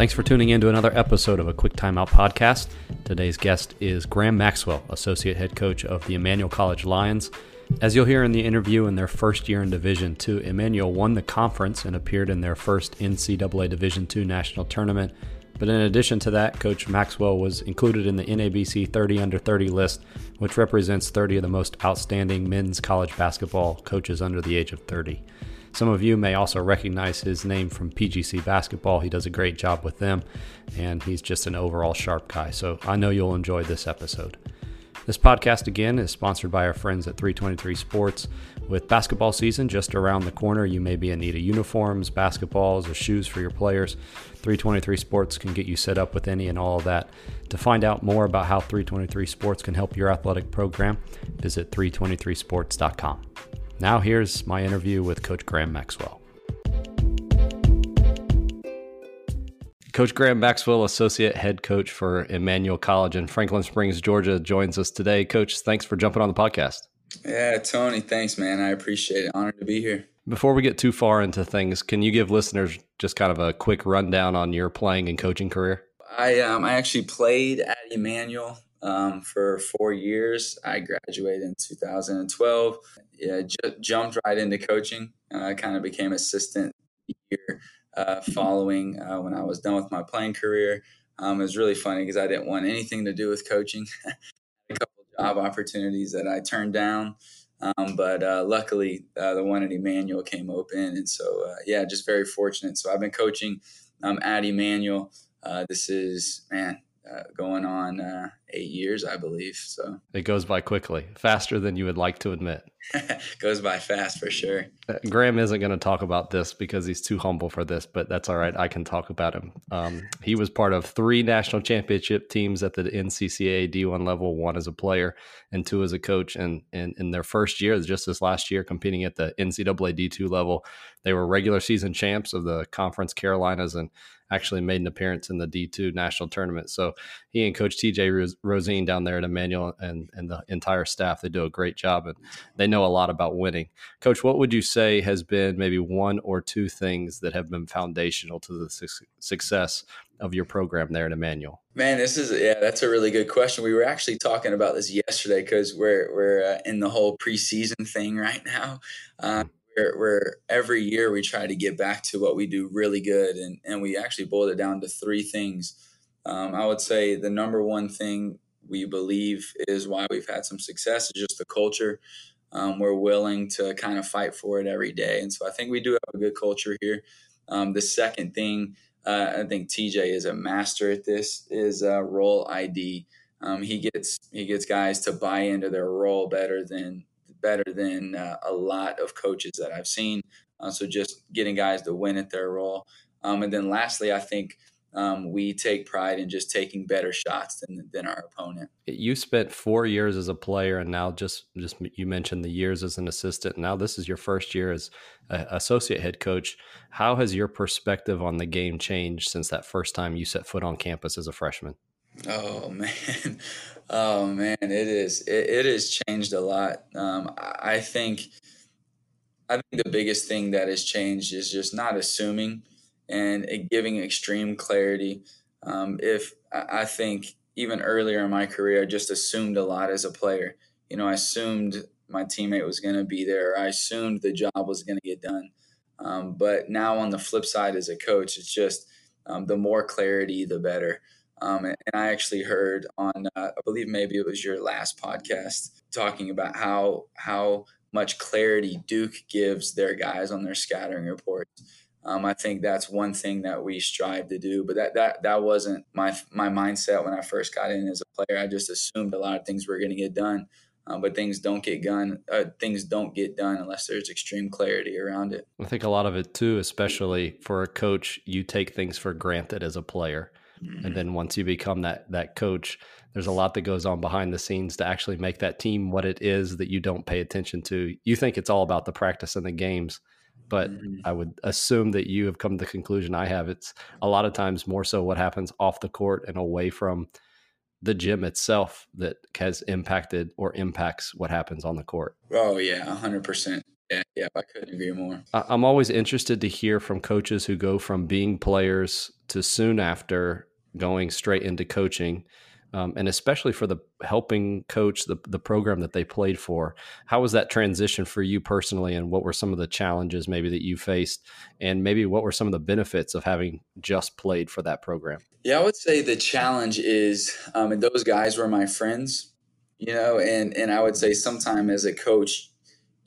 Thanks for tuning in to another episode of a Quick Timeout podcast. Today's guest is Graham Maxwell, Associate Head Coach of the Emmanuel College Lions. As you'll hear in the interview, in their first year in Division II, Emmanuel won the conference and appeared in their first NCAA Division II national tournament. But in addition to that, Coach Maxwell was included in the NABC 30 under 30 list, which represents 30 of the most outstanding men's college basketball coaches under the age of 30. Some of you may also recognize his name from PGC basketball. He does a great job with them, and he's just an overall sharp guy. So I know you'll enjoy this episode. This podcast, again, is sponsored by our friends at 323 Sports. With basketball season just around the corner, you may be in need of uniforms, basketballs, or shoes for your players. 323 Sports can get you set up with any and all of that. To find out more about how 323 Sports can help your athletic program, visit 323sports.com. Now, here's my interview with Coach Graham Maxwell. Coach Graham Maxwell, Associate Head Coach for Emmanuel College in Franklin Springs, Georgia, joins us today. Coach, thanks for jumping on the podcast. Yeah, Tony, thanks, man. I appreciate it. Honored to be here. Before we get too far into things, can you give listeners just kind of a quick rundown on your playing and coaching career? I um, I actually played at Emmanuel um, for four years. I graduated in 2012. Yeah, j- jumped right into coaching. Uh, I kind of became assistant year uh, following uh, when I was done with my playing career. Um, it was really funny because I didn't want anything to do with coaching. a couple job opportunities that I turned down. Um, but uh, luckily, uh, the one at Emmanuel came open, and so uh, yeah, just very fortunate. So I've been coaching um, at Emmanuel. Uh, this is man, uh, going on uh, eight years, I believe. So it goes by quickly, faster than you would like to admit. goes by fast for sure. Uh, Graham isn't going to talk about this because he's too humble for this, but that's all right. I can talk about him. Um, he was part of three national championship teams at the NCCAA D1 level, one as a player and two as a coach. And, and in their first year, just this last year, competing at the NCAA D2 level, they were regular season champs of the Conference Carolinas and actually made an appearance in the D2 national tournament. So he and Coach TJ Rosine down there at Emmanuel and, and the entire staff, they do a great job and they know a lot about winning. Coach, what would you say has been maybe one or two things that have been foundational to the su- success of your program there at Emmanuel? Man, this is yeah, that's a really good question. We were actually talking about this yesterday because we're we're uh, in the whole preseason thing right now. Um, where, where every year we try to get back to what we do really good, and and we actually boiled it down to three things. Um, I would say the number one thing we believe is why we've had some success is just the culture. Um, we're willing to kind of fight for it every day, and so I think we do have a good culture here. Um, the second thing, uh, I think TJ is a master at this, is uh, role ID. Um, he gets he gets guys to buy into their role better than better than uh, a lot of coaches that I've seen. Uh, so just getting guys to win at their role. Um, and then lastly, I think um, we take pride in just taking better shots than, than our opponent. You spent four years as a player, and now just just you mentioned the years as an assistant. Now this is your first year as associate head coach. How has your perspective on the game changed since that first time you set foot on campus as a freshman? Oh man, oh man, it is. It, it has changed a lot. Um, I think. I think the biggest thing that has changed is just not assuming and giving extreme clarity. Um, if I think even earlier in my career, I just assumed a lot as a player. You know, I assumed my teammate was going to be there. I assumed the job was going to get done. Um, but now on the flip side, as a coach, it's just um, the more clarity, the better. Um, and, and, I actually heard on, uh, I believe maybe it was your last podcast, talking about how how much clarity Duke gives their guys on their scouting reports. Um, I think that's one thing that we strive to do, but that that that wasn't my my mindset when I first got in as a player. I just assumed a lot of things were going to get done, um, but things don't get done. Uh, things don't get done unless there's extreme clarity around it. I think a lot of it too, especially for a coach, you take things for granted as a player, mm-hmm. and then once you become that that coach, there's a lot that goes on behind the scenes to actually make that team what it is that you don't pay attention to. You think it's all about the practice and the games but mm-hmm. I would assume that you have come to the conclusion I have. It's a lot of times more so what happens off the court and away from the gym itself that has impacted or impacts what happens on the court. Oh yeah, hundred percent. Yeah, yeah, I couldn't agree more. I'm always interested to hear from coaches who go from being players to soon after going straight into coaching um, and especially for the helping coach the, the program that they played for how was that transition for you personally and what were some of the challenges maybe that you faced and maybe what were some of the benefits of having just played for that program yeah i would say the challenge is um, and those guys were my friends you know and and i would say sometime as a coach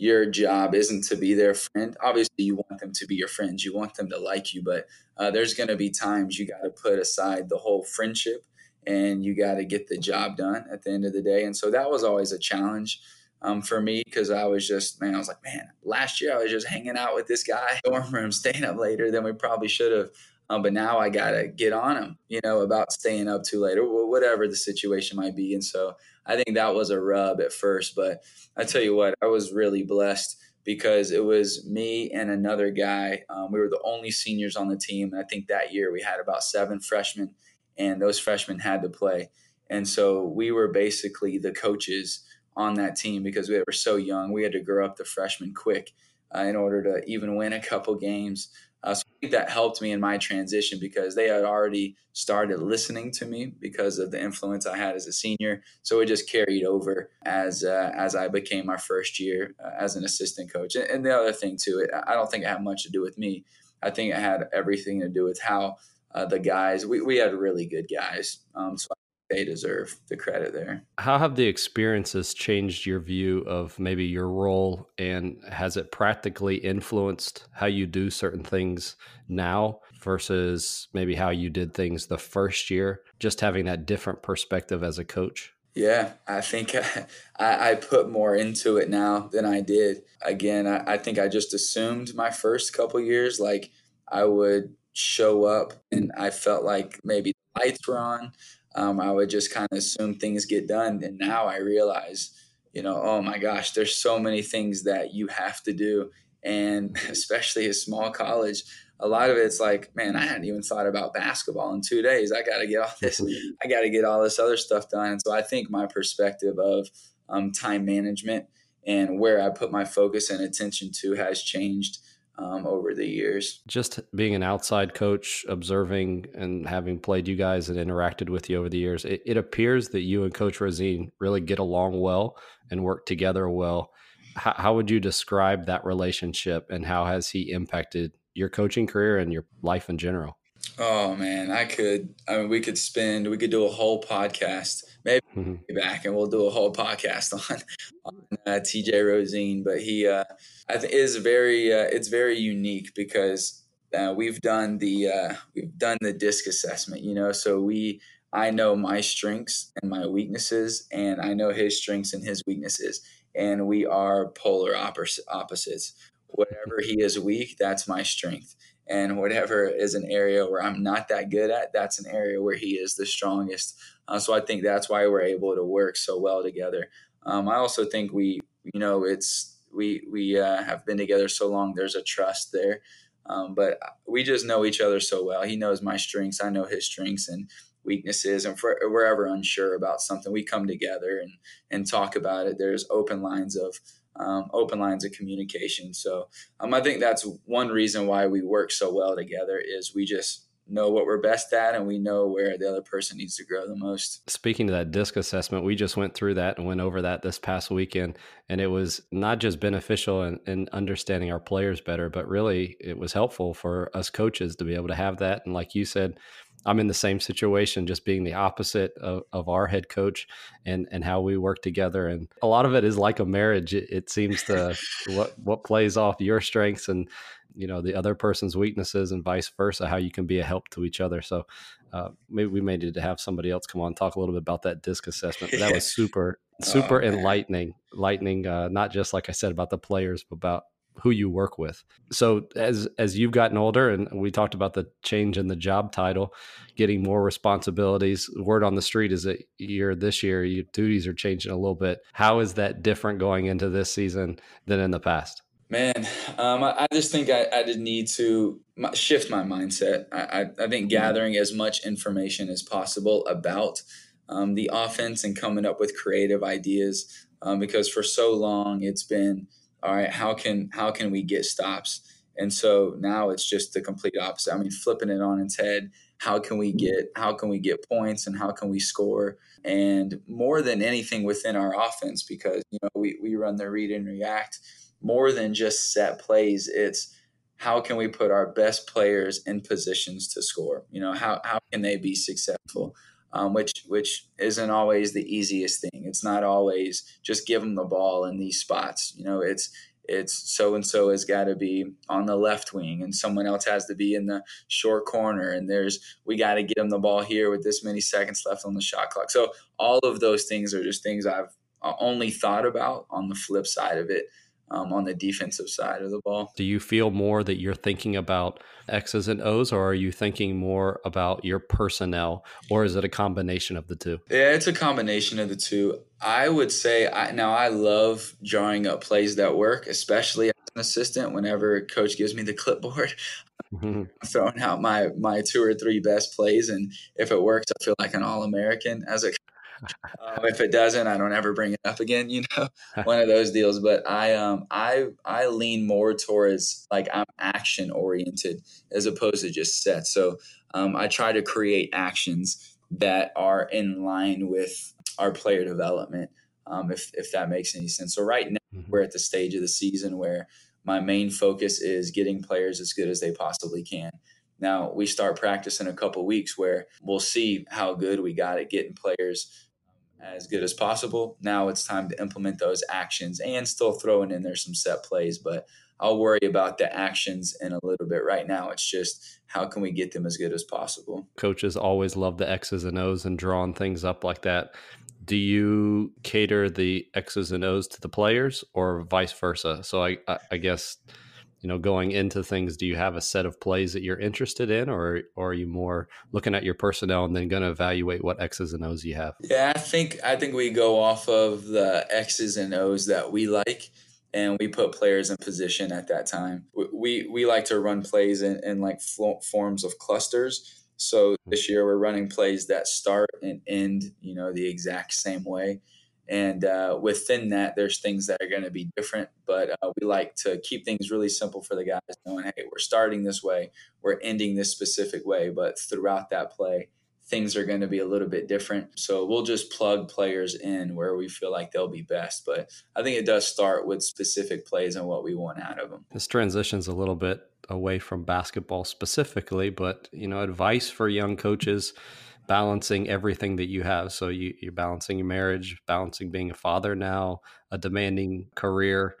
your job isn't to be their friend. Obviously, you want them to be your friends. You want them to like you, but uh, there's going to be times you got to put aside the whole friendship and you got to get the job done at the end of the day. And so that was always a challenge um, for me because I was just, man, I was like, man, last year I was just hanging out with this guy, dorm room, staying up later than we probably should have. Um, but now I got to get on him, you know, about staying up too late or whatever the situation might be. And so I think that was a rub at first. But I tell you what, I was really blessed because it was me and another guy. Um, we were the only seniors on the team. And I think that year we had about seven freshmen and those freshmen had to play. And so we were basically the coaches on that team because we were so young. We had to grow up the freshmen quick uh, in order to even win a couple games. Uh, so I think that helped me in my transition because they had already started listening to me because of the influence I had as a senior. So it just carried over as uh, as I became my first year uh, as an assistant coach. And, and the other thing too, it, I don't think it had much to do with me. I think it had everything to do with how uh, the guys. We, we had really good guys. Um, so they deserve the credit there. How have the experiences changed your view of maybe your role and has it practically influenced how you do certain things now versus maybe how you did things the first year? Just having that different perspective as a coach? Yeah, I think I, I put more into it now than I did. Again, I, I think I just assumed my first couple years, like I would show up and I felt like maybe the lights were on. Um, I would just kind of assume things get done. And now I realize, you know, oh my gosh, there's so many things that you have to do. And especially a small college, a lot of it's like, man, I hadn't even thought about basketball in two days. I got to get all this, I got to get all this other stuff done. And so I think my perspective of um, time management and where I put my focus and attention to has changed um, over the years. Just being an outside coach, observing and having played you guys and interacted with you over the years, it, it appears that you and Coach Rosine really get along well and work together well. How, how would you describe that relationship and how has he impacted your coaching career and your life in general? Oh man, I could. I mean, we could spend. We could do a whole podcast. Maybe mm-hmm. back and we'll do a whole podcast on, on uh, TJ Rosine. But he, uh, I think, is very. Uh, it's very unique because uh, we've done the uh, we've done the DISC assessment. You know, so we. I know my strengths and my weaknesses, and I know his strengths and his weaknesses, and we are polar opposites. Whatever he is weak, that's my strength and whatever is an area where I'm not that good at, that's an area where he is the strongest. Uh, so I think that's why we're able to work so well together. Um, I also think we, you know, it's we we uh, have been together so long. There's a trust there, um, but we just know each other so well. He knows my strengths, I know his strengths and weaknesses, and if we're ever unsure about something, we come together and and talk about it. There's open lines of um, open lines of communication. So um, I think that's one reason why we work so well together is we just know what we're best at and we know where the other person needs to grow the most. Speaking to that DISC assessment, we just went through that and went over that this past weekend. And it was not just beneficial in, in understanding our players better, but really it was helpful for us coaches to be able to have that. And like you said, I'm in the same situation, just being the opposite of, of our head coach and and how we work together. And a lot of it is like a marriage. It, it seems to what what plays off your strengths and you know the other person's weaknesses and vice versa. How you can be a help to each other. So uh, maybe we may need to have somebody else come on talk a little bit about that DISC assessment. But that was super super oh, enlightening, lightning. Uh, not just like I said about the players, but about who you work with. So as as you've gotten older, and we talked about the change in the job title, getting more responsibilities. Word on the street is that you're this year your duties are changing a little bit. How is that different going into this season than in the past? Man, um, I, I, just think I, I did need to shift my mindset. I, I, I, think mm-hmm. gathering as much information as possible about um, the offense and coming up with creative ideas, um, because for so long it's been all right, how can how can we get stops? And so now it's just the complete opposite. I mean, flipping it on its head. How can we get how can we get points and how can we score? And more than anything within our offense, because you know we, we run the read and react more than just set plays. It's how can we put our best players in positions to score? You know, how, how can they be successful? Um, which which isn't always the easiest thing. It's not always just give them the ball in these spots. You know, it's it's so and so has got to be on the left wing and someone else has to be in the short corner and there's we got to get them the ball here with this many seconds left on the shot clock so all of those things are just things i've uh, only thought about on the flip side of it um, on the defensive side of the ball. Do you feel more that you're thinking about X's and O's, or are you thinking more about your personnel, or is it a combination of the two? Yeah, it's a combination of the two. I would say I, now I love drawing up plays that work, especially as an assistant. Whenever coach gives me the clipboard, I'm throwing out my my two or three best plays, and if it works, I feel like an all American as a um, if it doesn't, I don't ever bring it up again. You know, one of those deals. But I um I I lean more towards like I'm action oriented as opposed to just set. So um, I try to create actions that are in line with our player development. Um, if if that makes any sense. So right now mm-hmm. we're at the stage of the season where my main focus is getting players as good as they possibly can. Now we start practice in a couple weeks where we'll see how good we got at getting players as good as possible. Now it's time to implement those actions and still throwing in there some set plays, but I'll worry about the actions in a little bit. Right now, it's just how can we get them as good as possible. Coaches always love the X's and O's and drawing things up like that. Do you cater the X's and O's to the players or vice versa? So I, I guess you know going into things do you have a set of plays that you're interested in or, or are you more looking at your personnel and then going to evaluate what x's and o's you have? Yeah i think i think we go off of the x's and o's that we like and we put players in position at that time. We we like to run plays in, in like forms of clusters. So hmm. this year we're running plays that start and end you know the exact same way and uh, within that, there's things that are going to be different, but uh, we like to keep things really simple for the guys, knowing, hey, we're starting this way, we're ending this specific way, but throughout that play, things are going to be a little bit different. So we'll just plug players in where we feel like they'll be best. But I think it does start with specific plays and what we want out of them. This transitions a little bit away from basketball specifically, but you know, advice for young coaches balancing everything that you have. So you, you're balancing your marriage, balancing being a father now, a demanding career.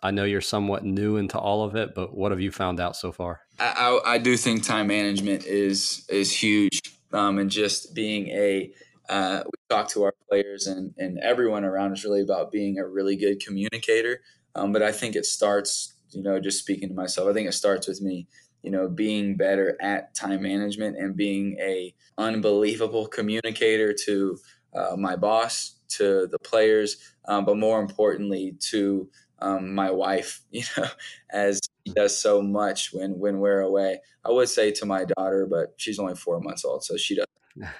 I know you're somewhat new into all of it, but what have you found out so far? I, I, I do think time management is is huge, um, and just being a uh, we talk to our players and and everyone around us really about being a really good communicator. Um, but I think it starts, you know, just speaking to myself. I think it starts with me you know, being better at time management and being a unbelievable communicator to uh, my boss, to the players, um, but more importantly to um, my wife. You know, as she does so much when when we're away. I would say to my daughter, but she's only four months old, so she doesn't.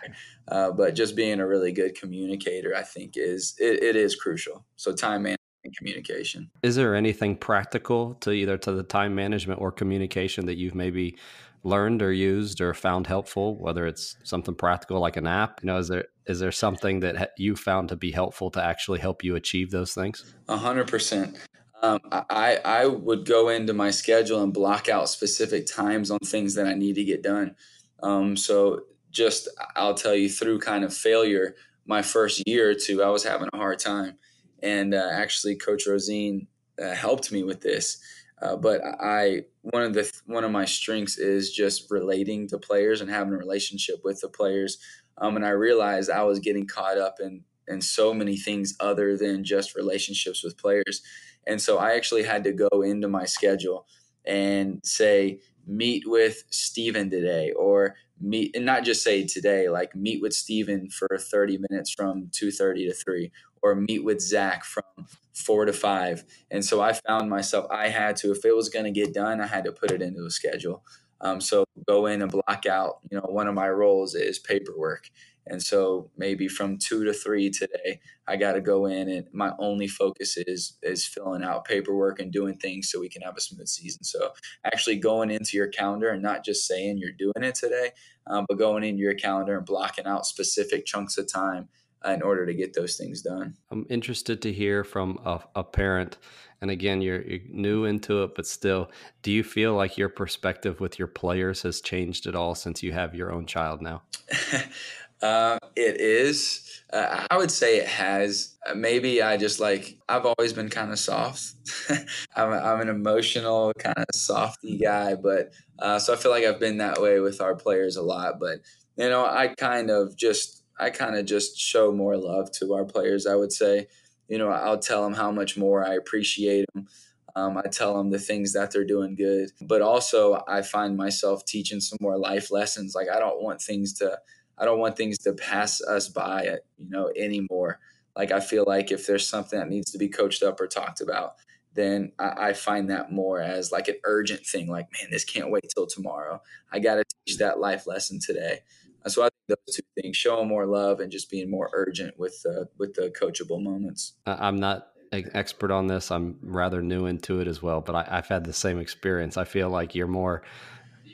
Uh, but just being a really good communicator, I think, is it, it is crucial. So time management and communication. Is there anything practical to either to the time management or communication that you've maybe learned or used or found helpful whether it's something practical like an app you know is there is there something that you found to be helpful to actually help you achieve those things a hundred percent um, I, I would go into my schedule and block out specific times on things that I need to get done. Um, so just I'll tell you through kind of failure, my first year or two, I was having a hard time and uh, actually Coach Rosine uh, helped me with this. Uh, but I one of the one of my strengths is just relating to players and having a relationship with the players. Um, and I realized I was getting caught up in in so many things other than just relationships with players. And so I actually had to go into my schedule and say, meet with Steven today, or meet and not just say today, like meet with Steven for 30 minutes from 2:30 to 3, or meet with Zach from four to five. And so I found myself, I had to, if it was going to get done, I had to put it into a schedule. Um, so go in and block out, you know, one of my roles is paperwork. And so maybe from two to three today, I got to go in and my only focus is is filling out paperwork and doing things so we can have a smooth season. So actually going into your calendar and not just saying you're doing it today, um, but going into your calendar and blocking out specific chunks of time in order to get those things done. I'm interested to hear from a, a parent. And again, you're, you're, new into it, but still, do you feel like your perspective with your players has changed at all since you have your own child now? uh, it is. Uh, I would say it has. Uh, maybe I just like I've always been kind of soft. I'm, I'm an emotional kind of softy guy, but uh, so I feel like I've been that way with our players a lot. But you know, I kind of just I kind of just show more love to our players. I would say, you know, I'll tell them how much more I appreciate them. Um, I tell them the things that they're doing good, but also I find myself teaching some more life lessons. Like I don't want things to, I don't want things to pass us by, you know, anymore. Like I feel like if there's something that needs to be coached up or talked about, then I, I find that more as like an urgent thing. Like, man, this can't wait till tomorrow. I got to teach that life lesson today. So I think those two things: showing more love and just being more urgent with the with the coachable moments. I'm not an expert on this. I'm rather new into it as well, but I, I've had the same experience. I feel like you're more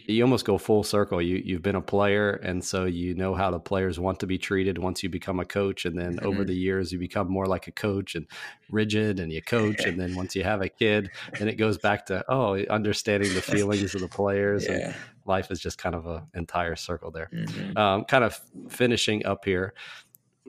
you almost go full circle. You you've been a player, and so you know how the players want to be treated once you become a coach, and then mm-hmm. over the years you become more like a coach and rigid, and you coach, and then once you have a kid, then it goes back to oh, understanding the feelings of the players, yeah. and life is just kind of an entire circle there. Mm-hmm. Um, kind of finishing up here.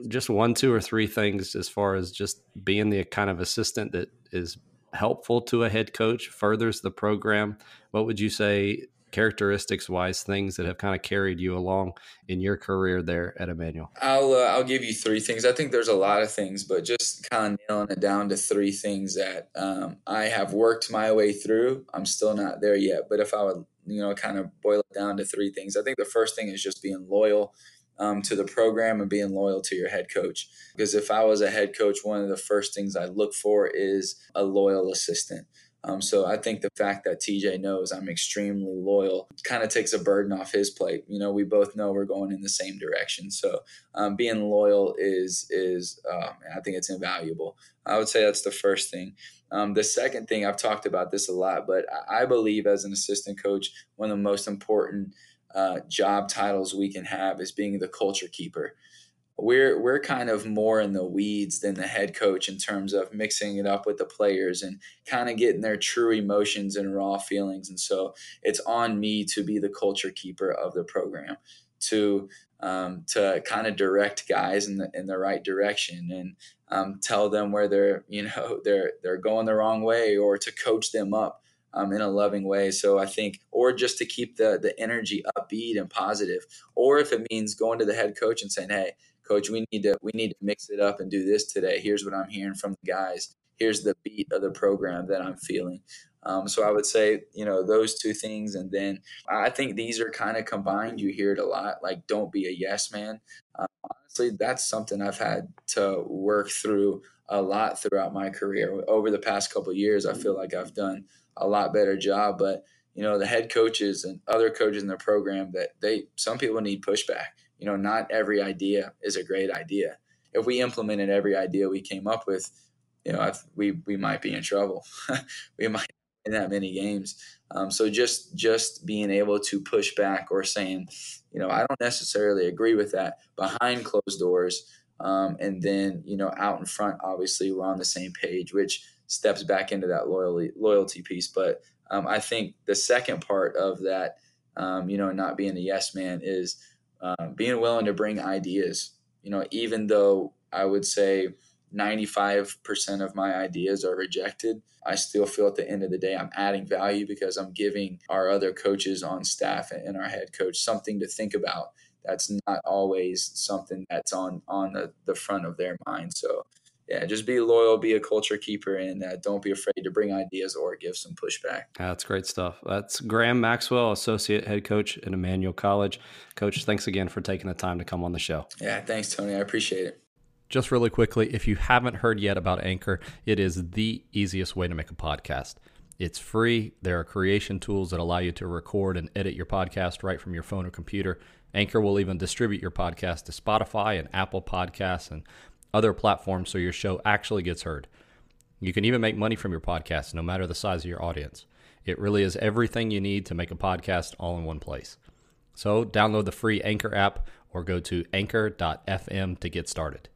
Just one, two, or three things as far as just being the kind of assistant that is helpful to a head coach, furthers the program. What would you say characteristics wise things that have kind of carried you along in your career there at Emmanuel? I'll uh, I'll give you three things. I think there's a lot of things, but just kind of nailing it down to three things that um, I have worked my way through. I'm still not there yet, but if I would you know kind of boil it down to three things, I think the first thing is just being loyal. Um, to the program and being loyal to your head coach. Because if I was a head coach, one of the first things I look for is a loyal assistant. Um, so I think the fact that TJ knows I'm extremely loyal kind of takes a burden off his plate. You know, we both know we're going in the same direction. So um, being loyal is is uh, I think it's invaluable. I would say that's the first thing. Um, the second thing I've talked about this a lot, but I believe as an assistant coach, one of the most important uh, job titles we can have is being the culture keeper we're we're kind of more in the weeds than the head coach in terms of mixing it up with the players and kind of getting their true emotions and raw feelings. And so it's on me to be the culture keeper of the program, to um, to kind of direct guys in the in the right direction and um, tell them where they're you know they're they're going the wrong way or to coach them up. Um, in a loving way. So I think, or just to keep the the energy upbeat and positive, or if it means going to the head coach and saying, "Hey, coach, we need to we need to mix it up and do this today. Here's what I'm hearing from the guys. Here's the beat of the program that I'm feeling. Um, so I would say, you know, those two things, and then I think these are kind of combined. You hear it a lot, like don't be a yes man. Um, honestly, that's something I've had to work through a lot throughout my career. Over the past couple years, I feel like I've done a lot better job. But you know, the head coaches and other coaches in the program that they some people need pushback you know, not every idea is a great idea. If we implemented every idea we came up with, you know, we we might be in trouble. we might in that many games. Um, so just just being able to push back or saying, you know, I don't necessarily agree with that behind closed doors, um, and then you know, out in front, obviously we're on the same page, which steps back into that loyalty loyalty piece. But um, I think the second part of that, um, you know, not being a yes man is um, being willing to bring ideas. You know, even though I would say 95% of my ideas are rejected, I still feel at the end of the day I'm adding value because I'm giving our other coaches on staff and our head coach something to think about. That's not always something that's on on the, the front of their mind. So yeah, just be loyal, be a culture keeper, and uh, don't be afraid to bring ideas or give some pushback. That's great stuff. That's Graham Maxwell, associate head coach at Emmanuel College. Coach, thanks again for taking the time to come on the show. Yeah, thanks, Tony. I appreciate it. Just really quickly, if you haven't heard yet about Anchor, it is the easiest way to make a podcast. It's free. There are creation tools that allow you to record and edit your podcast right from your phone or computer. Anchor will even distribute your podcast to Spotify and Apple Podcasts and other platforms so your show actually gets heard. You can even make money from your podcast no matter the size of your audience. It really is everything you need to make a podcast all in one place. So download the free Anchor app or go to anchor.fm to get started.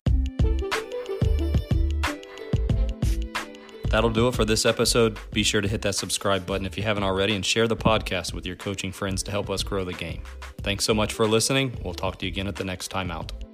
That'll do it for this episode. Be sure to hit that subscribe button if you haven't already and share the podcast with your coaching friends to help us grow the game. Thanks so much for listening. We'll talk to you again at the next time out.